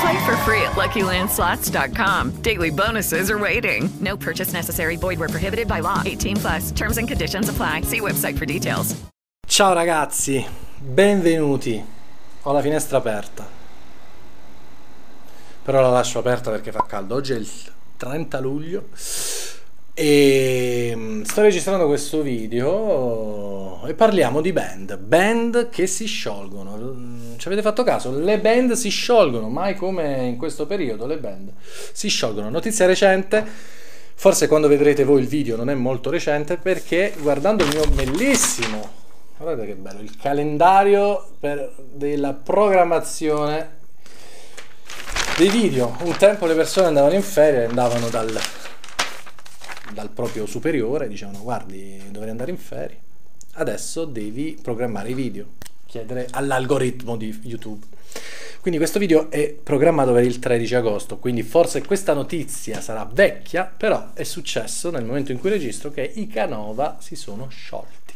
Play for free at LuckyLandSlots.com. Daily bonuses are waiting. No purchase necessary. Void where prohibited by law. 18 plus. Terms and conditions apply. See website for details. Ciao ragazzi, benvenuti. Ho la finestra aperta. Però la lascio aperta perché fa caldo. Oggi è il 30 luglio e mm, sto registrando questo video e parliamo di band, band che si sciolgono. Ci avete fatto caso? Le band si sciolgono, mai come in questo periodo le band si sciolgono. Notizia recente, forse quando vedrete voi il video non è molto recente perché guardando il mio bellissimo, guardate che bello, il calendario per, della programmazione dei video. Un tempo le persone andavano in ferie e andavano dal dal proprio superiore, dicevano guardi dovrei andare in ferie, adesso devi programmare i video, chiedere all'algoritmo di YouTube. Quindi questo video è programmato per il 13 agosto, quindi forse questa notizia sarà vecchia, però è successo nel momento in cui registro che i Canova si sono sciolti.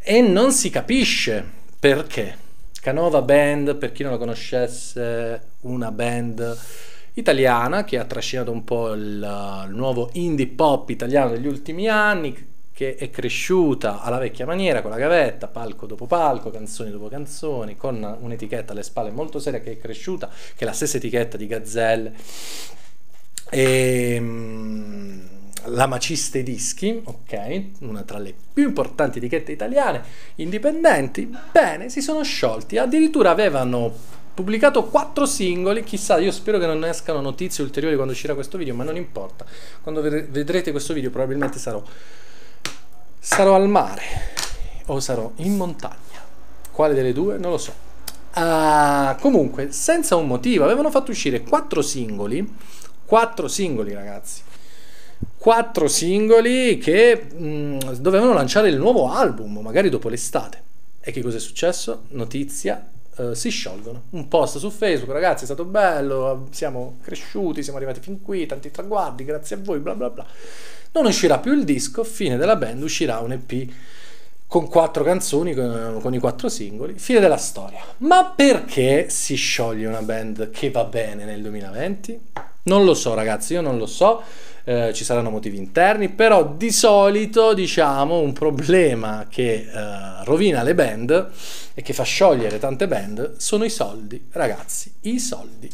E non si capisce perché. Canova Band, per chi non la conoscesse, una band italiana che ha trascinato un po' il, il nuovo indie pop italiano degli ultimi anni, che è cresciuta alla vecchia maniera, con la gavetta, palco dopo palco, canzoni dopo canzoni, con un'etichetta alle spalle molto seria che è cresciuta, che è la stessa etichetta di Gazzelle. E, um, la Maciste Dischi, ok, una tra le più importanti etichette italiane indipendenti, bene, si sono sciolti, addirittura avevano pubblicato quattro singoli, chissà, io spero che non escano notizie ulteriori quando uscirà questo video, ma non importa. Quando vedrete questo video probabilmente sarò sarò al mare o sarò in montagna. Quale delle due? Non lo so. Uh, comunque, senza un motivo, avevano fatto uscire quattro singoli, quattro singoli ragazzi. Quattro singoli che mh, mm, dovevano lanciare il nuovo album, magari dopo l'estate. E che cosa è successo? Notizia Uh, si sciolgono. Un post su Facebook, ragazzi, è stato bello, siamo cresciuti, siamo arrivati fin qui, tanti traguardi, grazie a voi, bla bla bla. Non uscirà più il disco, fine della band, uscirà un EP con quattro canzoni, con, con, i quattro singoli, fine della storia. Ma perché si scioglie una band che va bene nel 2020? Non lo so, ragazzi, io non lo so eh, ci saranno motivi interni, però di solito diciamo un problema che eh, rovina le band e che fa sciogliere tante band sono i soldi, ragazzi, i soldi.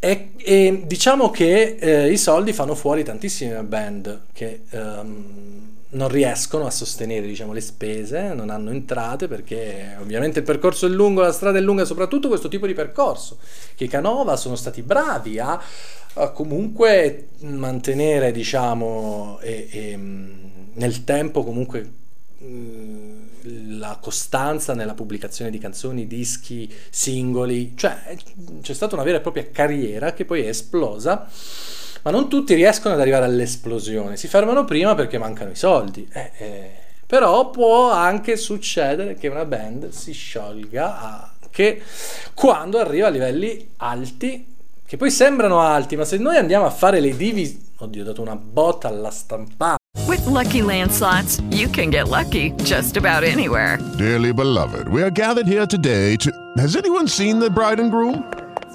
E, e diciamo che eh, i soldi fanno fuori tantissime band che ehm, non riescono a sostenere diciamo, le spese, non hanno entrate perché ovviamente il percorso è lungo, la strada è lunga, soprattutto questo tipo di percorso, che i Canova sono stati bravi a, a comunque mantenere diciamo, e, e, nel tempo comunque la costanza nella pubblicazione di canzoni, dischi, singoli, cioè c'è stata una vera e propria carriera che poi è esplosa ma non tutti riescono ad arrivare all'esplosione, si fermano prima perché mancano i soldi. Eh, eh. Però può anche succedere che una band si sciolga anche quando arriva a livelli alti, che poi sembrano alti, ma se noi andiamo a fare le divisioni... Oddio, ho dato una botta alla stampante. With lucky landslots, you can get lucky just about anywhere. Dearly beloved, we are gathered here today to... Has anyone seen the bride and groom?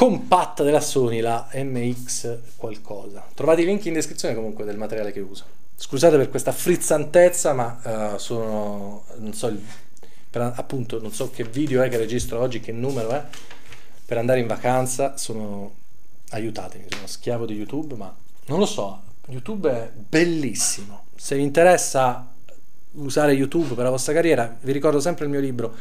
compatta della Sony, la MX qualcosa. Trovate i link in descrizione comunque del materiale che uso. Scusate per questa frizzantezza, ma uh, sono non so il, per, appunto non so che video è che registro oggi, che numero è per andare in vacanza, sono aiutatemi, sono schiavo di YouTube, ma non lo so, YouTube è bellissimo. Se vi interessa usare YouTube per la vostra carriera, vi ricordo sempre il mio libro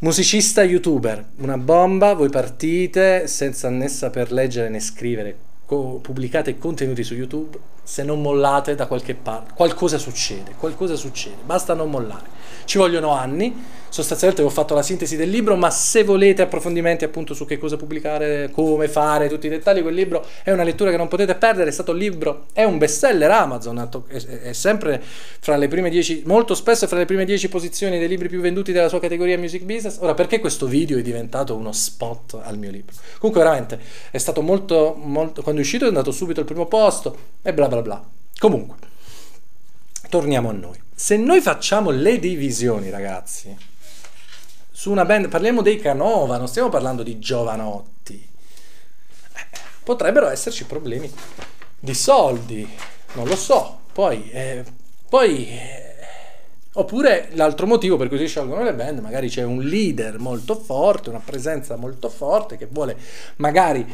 Musicista youtuber, una bomba, voi partite senza né saper leggere né scrivere, co- pubblicate contenuti su YouTube, se non mollate da qualche parte, qualcosa succede, qualcosa succede, basta non mollare. Ci vogliono anni, sostanzialmente ho fatto la sintesi del libro, ma se volete approfondimenti appunto su che cosa pubblicare, come fare, tutti i dettagli, quel libro è una lettura che non potete perdere, è stato un libro, è un bestseller Amazon, è, sempre fra le prime 10, molto spesso fra le prime 10 posizioni dei libri più venduti della sua categoria Music Business. Ora, perché questo video è diventato uno spot al mio libro? Comunque veramente è stato molto, molto quando è uscito è andato subito al primo posto e bla bla bla. Comunque, torniamo a noi. Se noi facciamo le divisioni, ragazzi, su una band, parliamo dei Canova, non stiamo parlando di giovanotti, eh, potrebbero esserci problemi di soldi, non lo so. Poi, eh, poi eh, oppure l'altro motivo per cui si sciolgono le band, magari c'è un leader molto forte, una presenza molto forte che vuole magari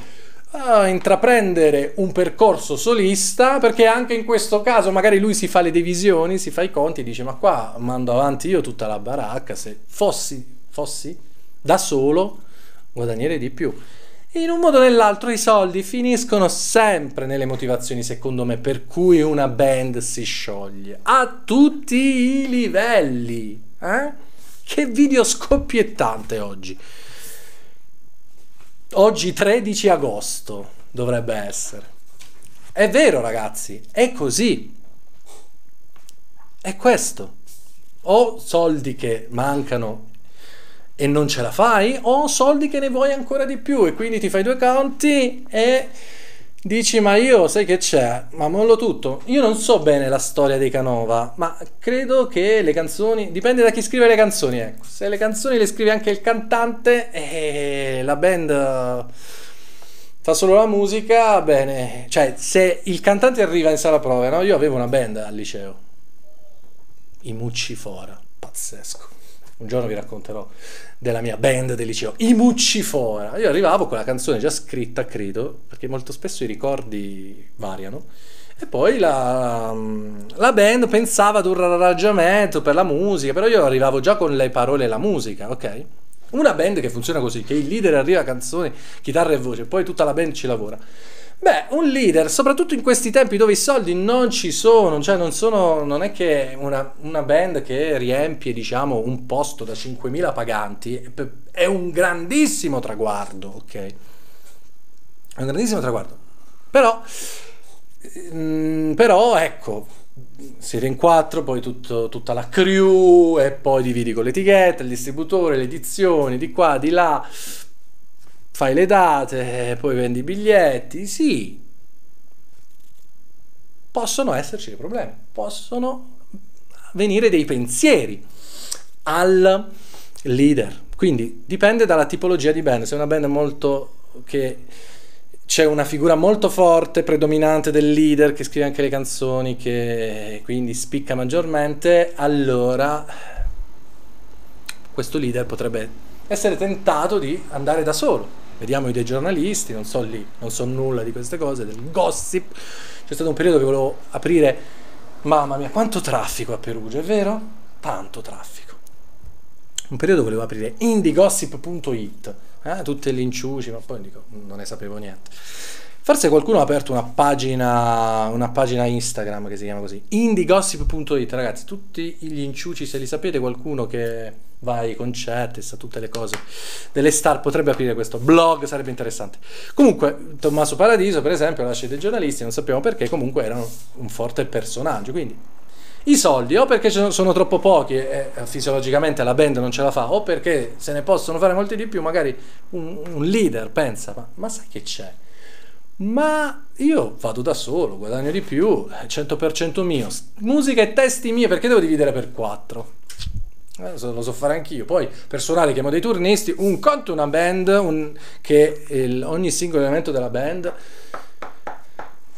a intraprendere un percorso solista perché anche in questo caso magari lui si fa le divisioni, si fa i conti e dice ma qua mando avanti io tutta la baracca, se fossi, fossi da solo guadagnare di più. In un modo o nell'altro i soldi finiscono sempre nelle motivazioni, secondo me, per cui una band si scioglie. A tutti i livelli. Eh? Che video scoppiettante oggi. Oggi 13 agosto dovrebbe essere. È vero ragazzi, è così. È questo. O soldi che mancano e non ce la fai, o soldi che ne vuoi ancora di più e quindi ti fai due conti e Dici, ma io sai che c'è, ma mollo tutto. Io non so bene la storia dei Canova, ma credo che le canzoni. Dipende da chi scrive le canzoni, ecco. Se le canzoni le scrive anche il cantante, e la band fa solo la musica, bene. Cioè, se il cantante arriva in sala prove, no? Io avevo una band al liceo. I Mucci Fora, pazzesco. Un giorno vi racconterò della mia band del liceo, i Muccifora. Io arrivavo con la canzone già scritta, credo, perché molto spesso i ricordi variano. E poi la, la, band pensava ad un arrangiamento per la musica, però io arrivavo già con le parole e la musica, ok? Una band che funziona così, che il leader arriva a canzone, chitarra e voce, poi tutta la band ci lavora. Beh, un leader, soprattutto in questi tempi dove i soldi non ci sono, cioè non, sono, non è che una, una, band che riempie, diciamo, un posto da 5.000 paganti è un grandissimo traguardo, ok? È un grandissimo traguardo. Però, mm, però ecco, siete in quattro, poi tutto, tutta la crew e poi dividi con l'etichetta, il distributore, le edizioni, di qua, di là fai le date, poi vendi i biglietti, sì, possono esserci dei problemi, possono venire dei pensieri al leader. Quindi dipende dalla tipologia di band. Se è una band molto che c'è una figura molto forte, predominante del leader che scrive anche le canzoni, che quindi spicca maggiormente, allora questo leader potrebbe essere tentato di andare da solo vediamo i dei giornalisti, non so lì, non so nulla di queste cose, del gossip. C'è stato un periodo che volevo aprire, mamma mia, quanto traffico a Perugia, è vero? Tanto traffico. Un periodo volevo aprire indiegossip.it, eh? tutte le inciuci, ma poi dico, non ne sapevo niente. Forse qualcuno ha aperto una pagina, una pagina Instagram che si chiama così, indiegossip.it, ragazzi, tutti gli inciuci, se li sapete, qualcuno che va ai concerti, sa tutte le cose delle star, potrebbe aprire questo blog, sarebbe interessante. Comunque, Tommaso Paradiso, per esempio, lascia dei giornalisti, non sappiamo perché, comunque erano un forte personaggio, quindi i soldi o perché sono troppo pochi e fisiologicamente la band non ce la fa o perché se ne possono fare molti di più magari un, un leader pensa ma, ma sai che c'è Ma io vado da solo, guadagno di più, eh, 100% mio. S- Musica e testi mie, perché devo dividere per 4? Eh, lo so fare anch'io. Poi personale chiamo dei turnisti, un conto una band, un- che il- ogni singolo elemento della band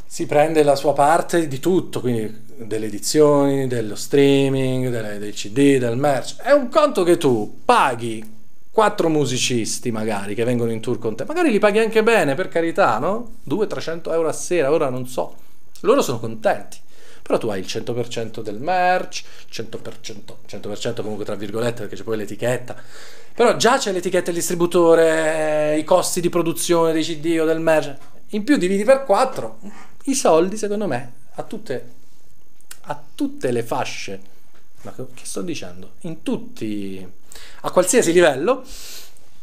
si prende la sua parte di tutto, quindi delle edizioni, dello streaming, delle- del CD, del merch. È un conto che tu paghi quattro musicisti magari che vengono in tour con te, magari li paghi anche bene, per carità, no? 200-300 euro a sera, ora non so. Loro sono contenti. Però tu hai il 100% del merch, 100%, 100% comunque tra virgolette perché c'è poi l'etichetta. Però già c'è l'etichetta del distributore, eh, i costi di produzione dei CD o del merch. In più dividi per 4. I soldi, secondo me, a tutte, a tutte le fasce, ma che sto dicendo? In tutti, a qualsiasi livello,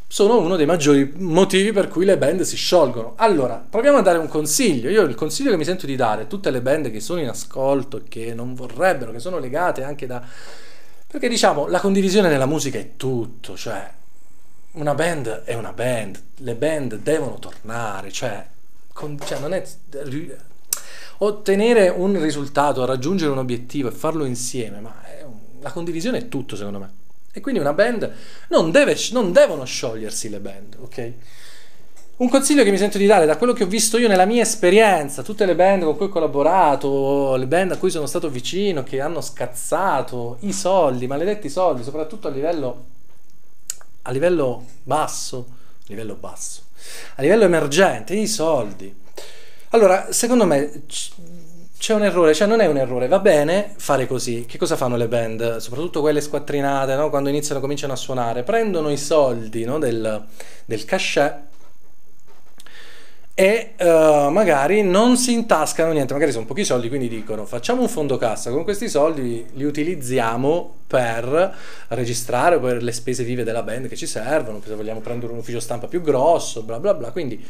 sono uno dei maggiori motivi per cui le band si sciolgono. Allora, proviamo a dare un consiglio. Io il consiglio che mi sento di dare a tutte le band che sono in ascolto che non vorrebbero, che sono legate anche da... Perché diciamo, la condivisione nella musica è tutto, cioè una band è una band, le band devono tornare, cioè, con- cioè non è ottenere un risultato, raggiungere un obiettivo e farlo insieme, ma un- la condivisione è tutto secondo me. E quindi una band non, deve, non devono sciogliersi le band, ok? Un consiglio che mi sento di dare da quello che ho visto io nella mia esperienza, tutte le band con cui ho collaborato, le band a cui sono stato vicino, che hanno scazzato i soldi, maledetti soldi, soprattutto a livello, a livello basso, livello basso, a livello emergente, i soldi. Allora, secondo me c'è un errore, cioè non è un errore, va bene fare così. Che cosa fanno le band? Soprattutto quelle squattrinate, no? quando iniziano, cominciano a suonare, prendono i soldi no? del, del cachet e eh, magari non si intascano niente, magari sono pochi soldi, quindi dicono facciamo un fondo cassa, con questi soldi li utilizziamo per registrare per le spese vive della band che ci servono, se vogliamo prendere un ufficio stampa più grosso, bla bla bla, quindi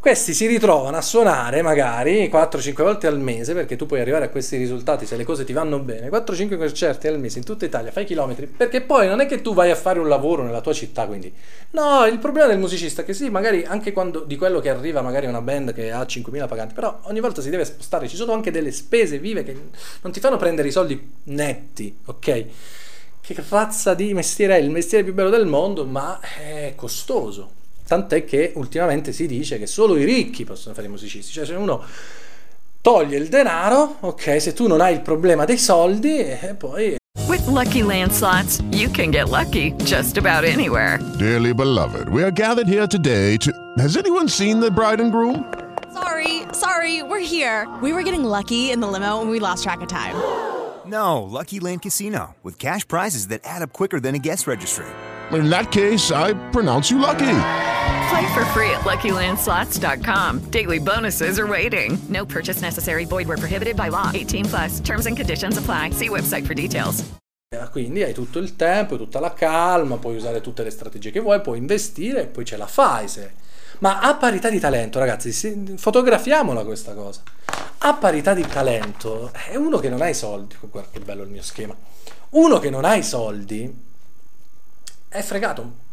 questi si ritrovano a suonare magari 4-5 volte al mese, perché tu puoi arrivare a questi risultati se le cose ti vanno bene, 4-5 concerti al mese in tutta Italia, fai chilometri, perché poi non è che tu vai a fare un lavoro nella tua città, quindi no, il problema del musicista è che sì, magari anche quando di quello che arriva magari una band che ha 5.000 paganti, però ogni volta si deve spostare, ci sono anche delle spese vive che non ti fanno prendere i soldi netti, ok? Che razza di mestiere è? Il mestiere più bello del mondo, ma è costoso. Tant'è che ultimamente si dice che solo i ricchi possono fare i musicisti. Cioè, se uno toglie il denaro, ok, se tu non hai il problema dei soldi, e poi With Lucky Land slots, you can get lucky just about anywhere. Dearly beloved, we are gathered here today to. Has anyone seen the bride and groom? Sorry, sorry, we're here. We were getting lucky in the limo and we lost track of time. No, Lucky Land Casino, with cash prizes that add up quicker than a guest registry. In that case, I pronounce you lucky. Play for free at LuckyLandSlots.com. Daily bonuses are waiting. No purchase necessary. Void where prohibited by law. 18 plus. Terms and conditions apply. See website for details. Eh, Quindi hai tutto il tempo, tutta la calma, puoi usare tutte le strategie che vuoi, puoi investire e poi ce la fai. Se... Ma a parità di talento, ragazzi, fotografiamola questa cosa. A parità di talento, è uno che non ha i soldi. Guarda che bello il mio schema. Uno che non ha i soldi è fregato.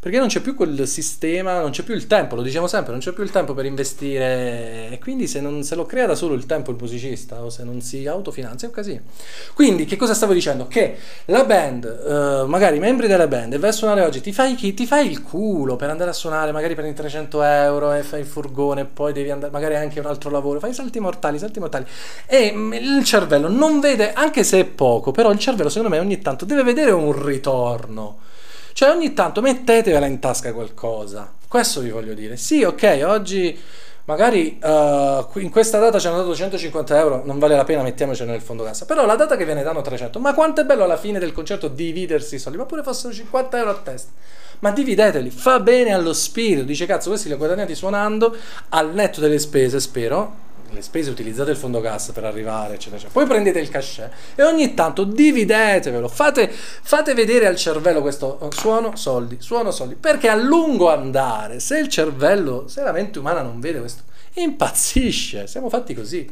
Perché non c'è più quel sistema, non c'è più il tempo, lo diciamo sempre, non c'è più il tempo per investire e quindi se non se lo crea da solo il tempo il musicista o se non si autofinanzia è un casino. Quindi che cosa stavo dicendo? Che la band, eh, magari i membri della band, e vai a suonare oggi, ti fai, chi, ti fai il culo per andare a suonare, magari prendi 300 euro e fai il furgone poi devi andare, magari anche un altro lavoro, fai salti mortali, salti mortali. E mm, il cervello non vede, anche se è poco, però il cervello secondo me ogni tanto deve vedere un ritorno. Cioè ogni tanto mettetevela in tasca qualcosa. Questo vi voglio dire. Sì, ok, oggi magari qui- in questa data ci hanno dato 150 euro, non vale la pena, mettiamocelo nel fondo cassa. Però la data che ve ne danno 300, ma quanto è bello alla fine del concerto dividersi i soldi, ma pure fossero 50 euro a testa. Ma divideteli, fa bene allo spirito. Dice cazzo, questi li ho guadagnati suonando al netto delle spese, spero. Le spese utilizzate il fondo cassa per arrivare, eccetera, eccetera. Poi prendete il cachet e ogni tanto dividetevelo. Fate, fate vedere al cervello questo oh, suono, soldi, suono, soldi. Perché a lungo andare, se il cervello, se la mente umana non vede questo, impazzisce. Siamo fatti così.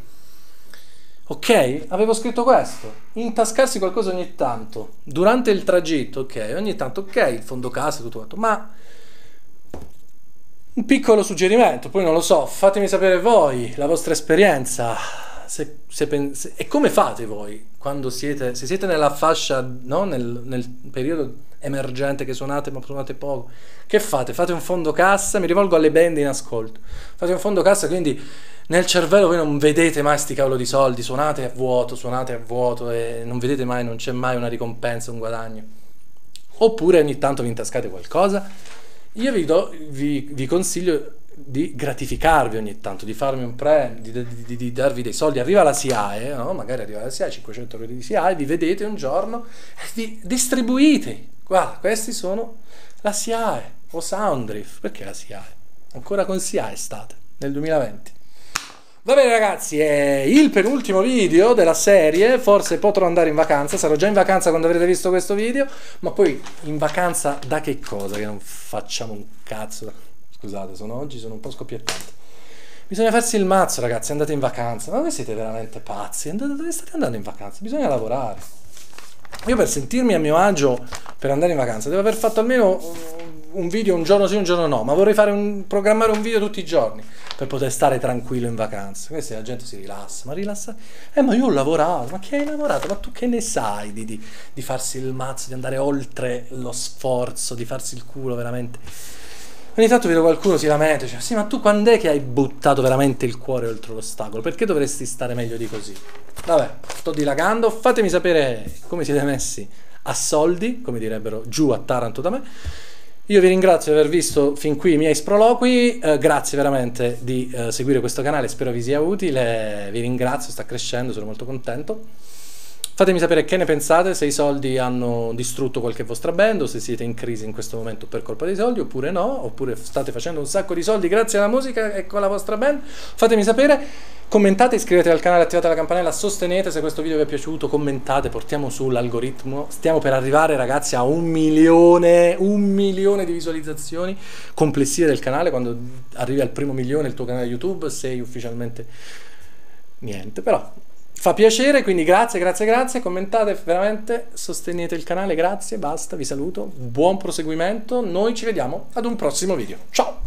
Ok, avevo scritto questo. Intascarsi qualcosa ogni tanto. Durante il tragitto, ok, ogni tanto, ok, il fondo casa, tutto quanto. Ma un piccolo suggerimento, poi non lo so, fatemi sapere voi la vostra esperienza. Se, se pen- se- e come fate voi quando siete, se siete nella fascia, no? nel, nel periodo emergente che suonate ma suonate poco, che fate? Fate un fondo cassa, mi rivolgo alle band in ascolto, fate un fondo cassa quindi nel cervello voi non vedete mai sti cavolo di soldi, suonate a vuoto, suonate a vuoto e non vedete mai, non c'è mai una ricompensa, un guadagno. Oppure ogni tanto vi intascate qualcosa. Io vi, do, vi, vi consiglio di gratificarvi ogni tanto, di farmi un premio, di, di, di, di darvi dei soldi. Arriva la SIAE, no? magari arriva la SIAE, 500 euro di SIAE, vi vedete un giorno e vi distribuite. Guarda, questi sono la SIAE o Soundriff. Perché la SIAE? Ancora con SIAE state, nel 2020. Va bene ragazzi, è il penultimo video della serie, forse potrò andare in vacanza, sarò già in vacanza quando avrete visto questo video, ma poi in vacanza da che cosa? Che non facciamo un cazzo. Scusate, sono, oggi sono un po' scoppiettante. Bisogna farsi il mazzo ragazzi, andate in vacanza, ma voi siete veramente pazzi, andate, dove state andando in vacanza? Bisogna lavorare. Io per sentirmi a mio agio per andare in vacanza devo aver fatto almeno un video un giorno sì, un giorno no, ma vorrei fare un, programmare un video tutti i giorni per poter stare tranquillo in vacanza. Questa la gente si rilassa, ma rilassa. Eh, ma io ho lavorato, ma che hai lavorato? Ma tu che ne sai di, di, di farsi il mazzo, di andare oltre lo sforzo, di farsi il culo veramente? Ogni tanto vedo qualcuno si lamenta, dice, sì, ma tu quando è che hai buttato veramente il cuore oltre l'ostacolo? Perché dovresti stare meglio di così? Vabbè, sto dilagando, fatemi sapere come siete messi a soldi, come direbbero giù a Taranto da me. Io vi ringrazio di aver visto fin qui i miei sproloqui, eh, grazie veramente di eh, seguire questo canale, spero vi sia utile, vi ringrazio, sta crescendo, sono molto contento. Fatemi sapere che ne pensate, se i soldi hanno distrutto qualche vostra band o se siete in crisi in questo momento per colpa dei soldi oppure no, oppure state facendo un sacco di soldi grazie alla musica e con la vostra band. Fatemi sapere. Commentate, iscrivetevi al canale, attivate la campanella, sostenete se questo video vi è piaciuto, commentate, portiamo su l'algoritmo. Stiamo per arrivare ragazzi a un milione, un milione di visualizzazioni complessive del canale. Quando arrivi al primo milione il tuo canale YouTube sei ufficialmente niente, però fa piacere, quindi grazie, grazie, grazie, commentate veramente, sostenete il canale, grazie, basta, vi saluto, buon proseguimento, noi ci vediamo ad un prossimo video. Ciao!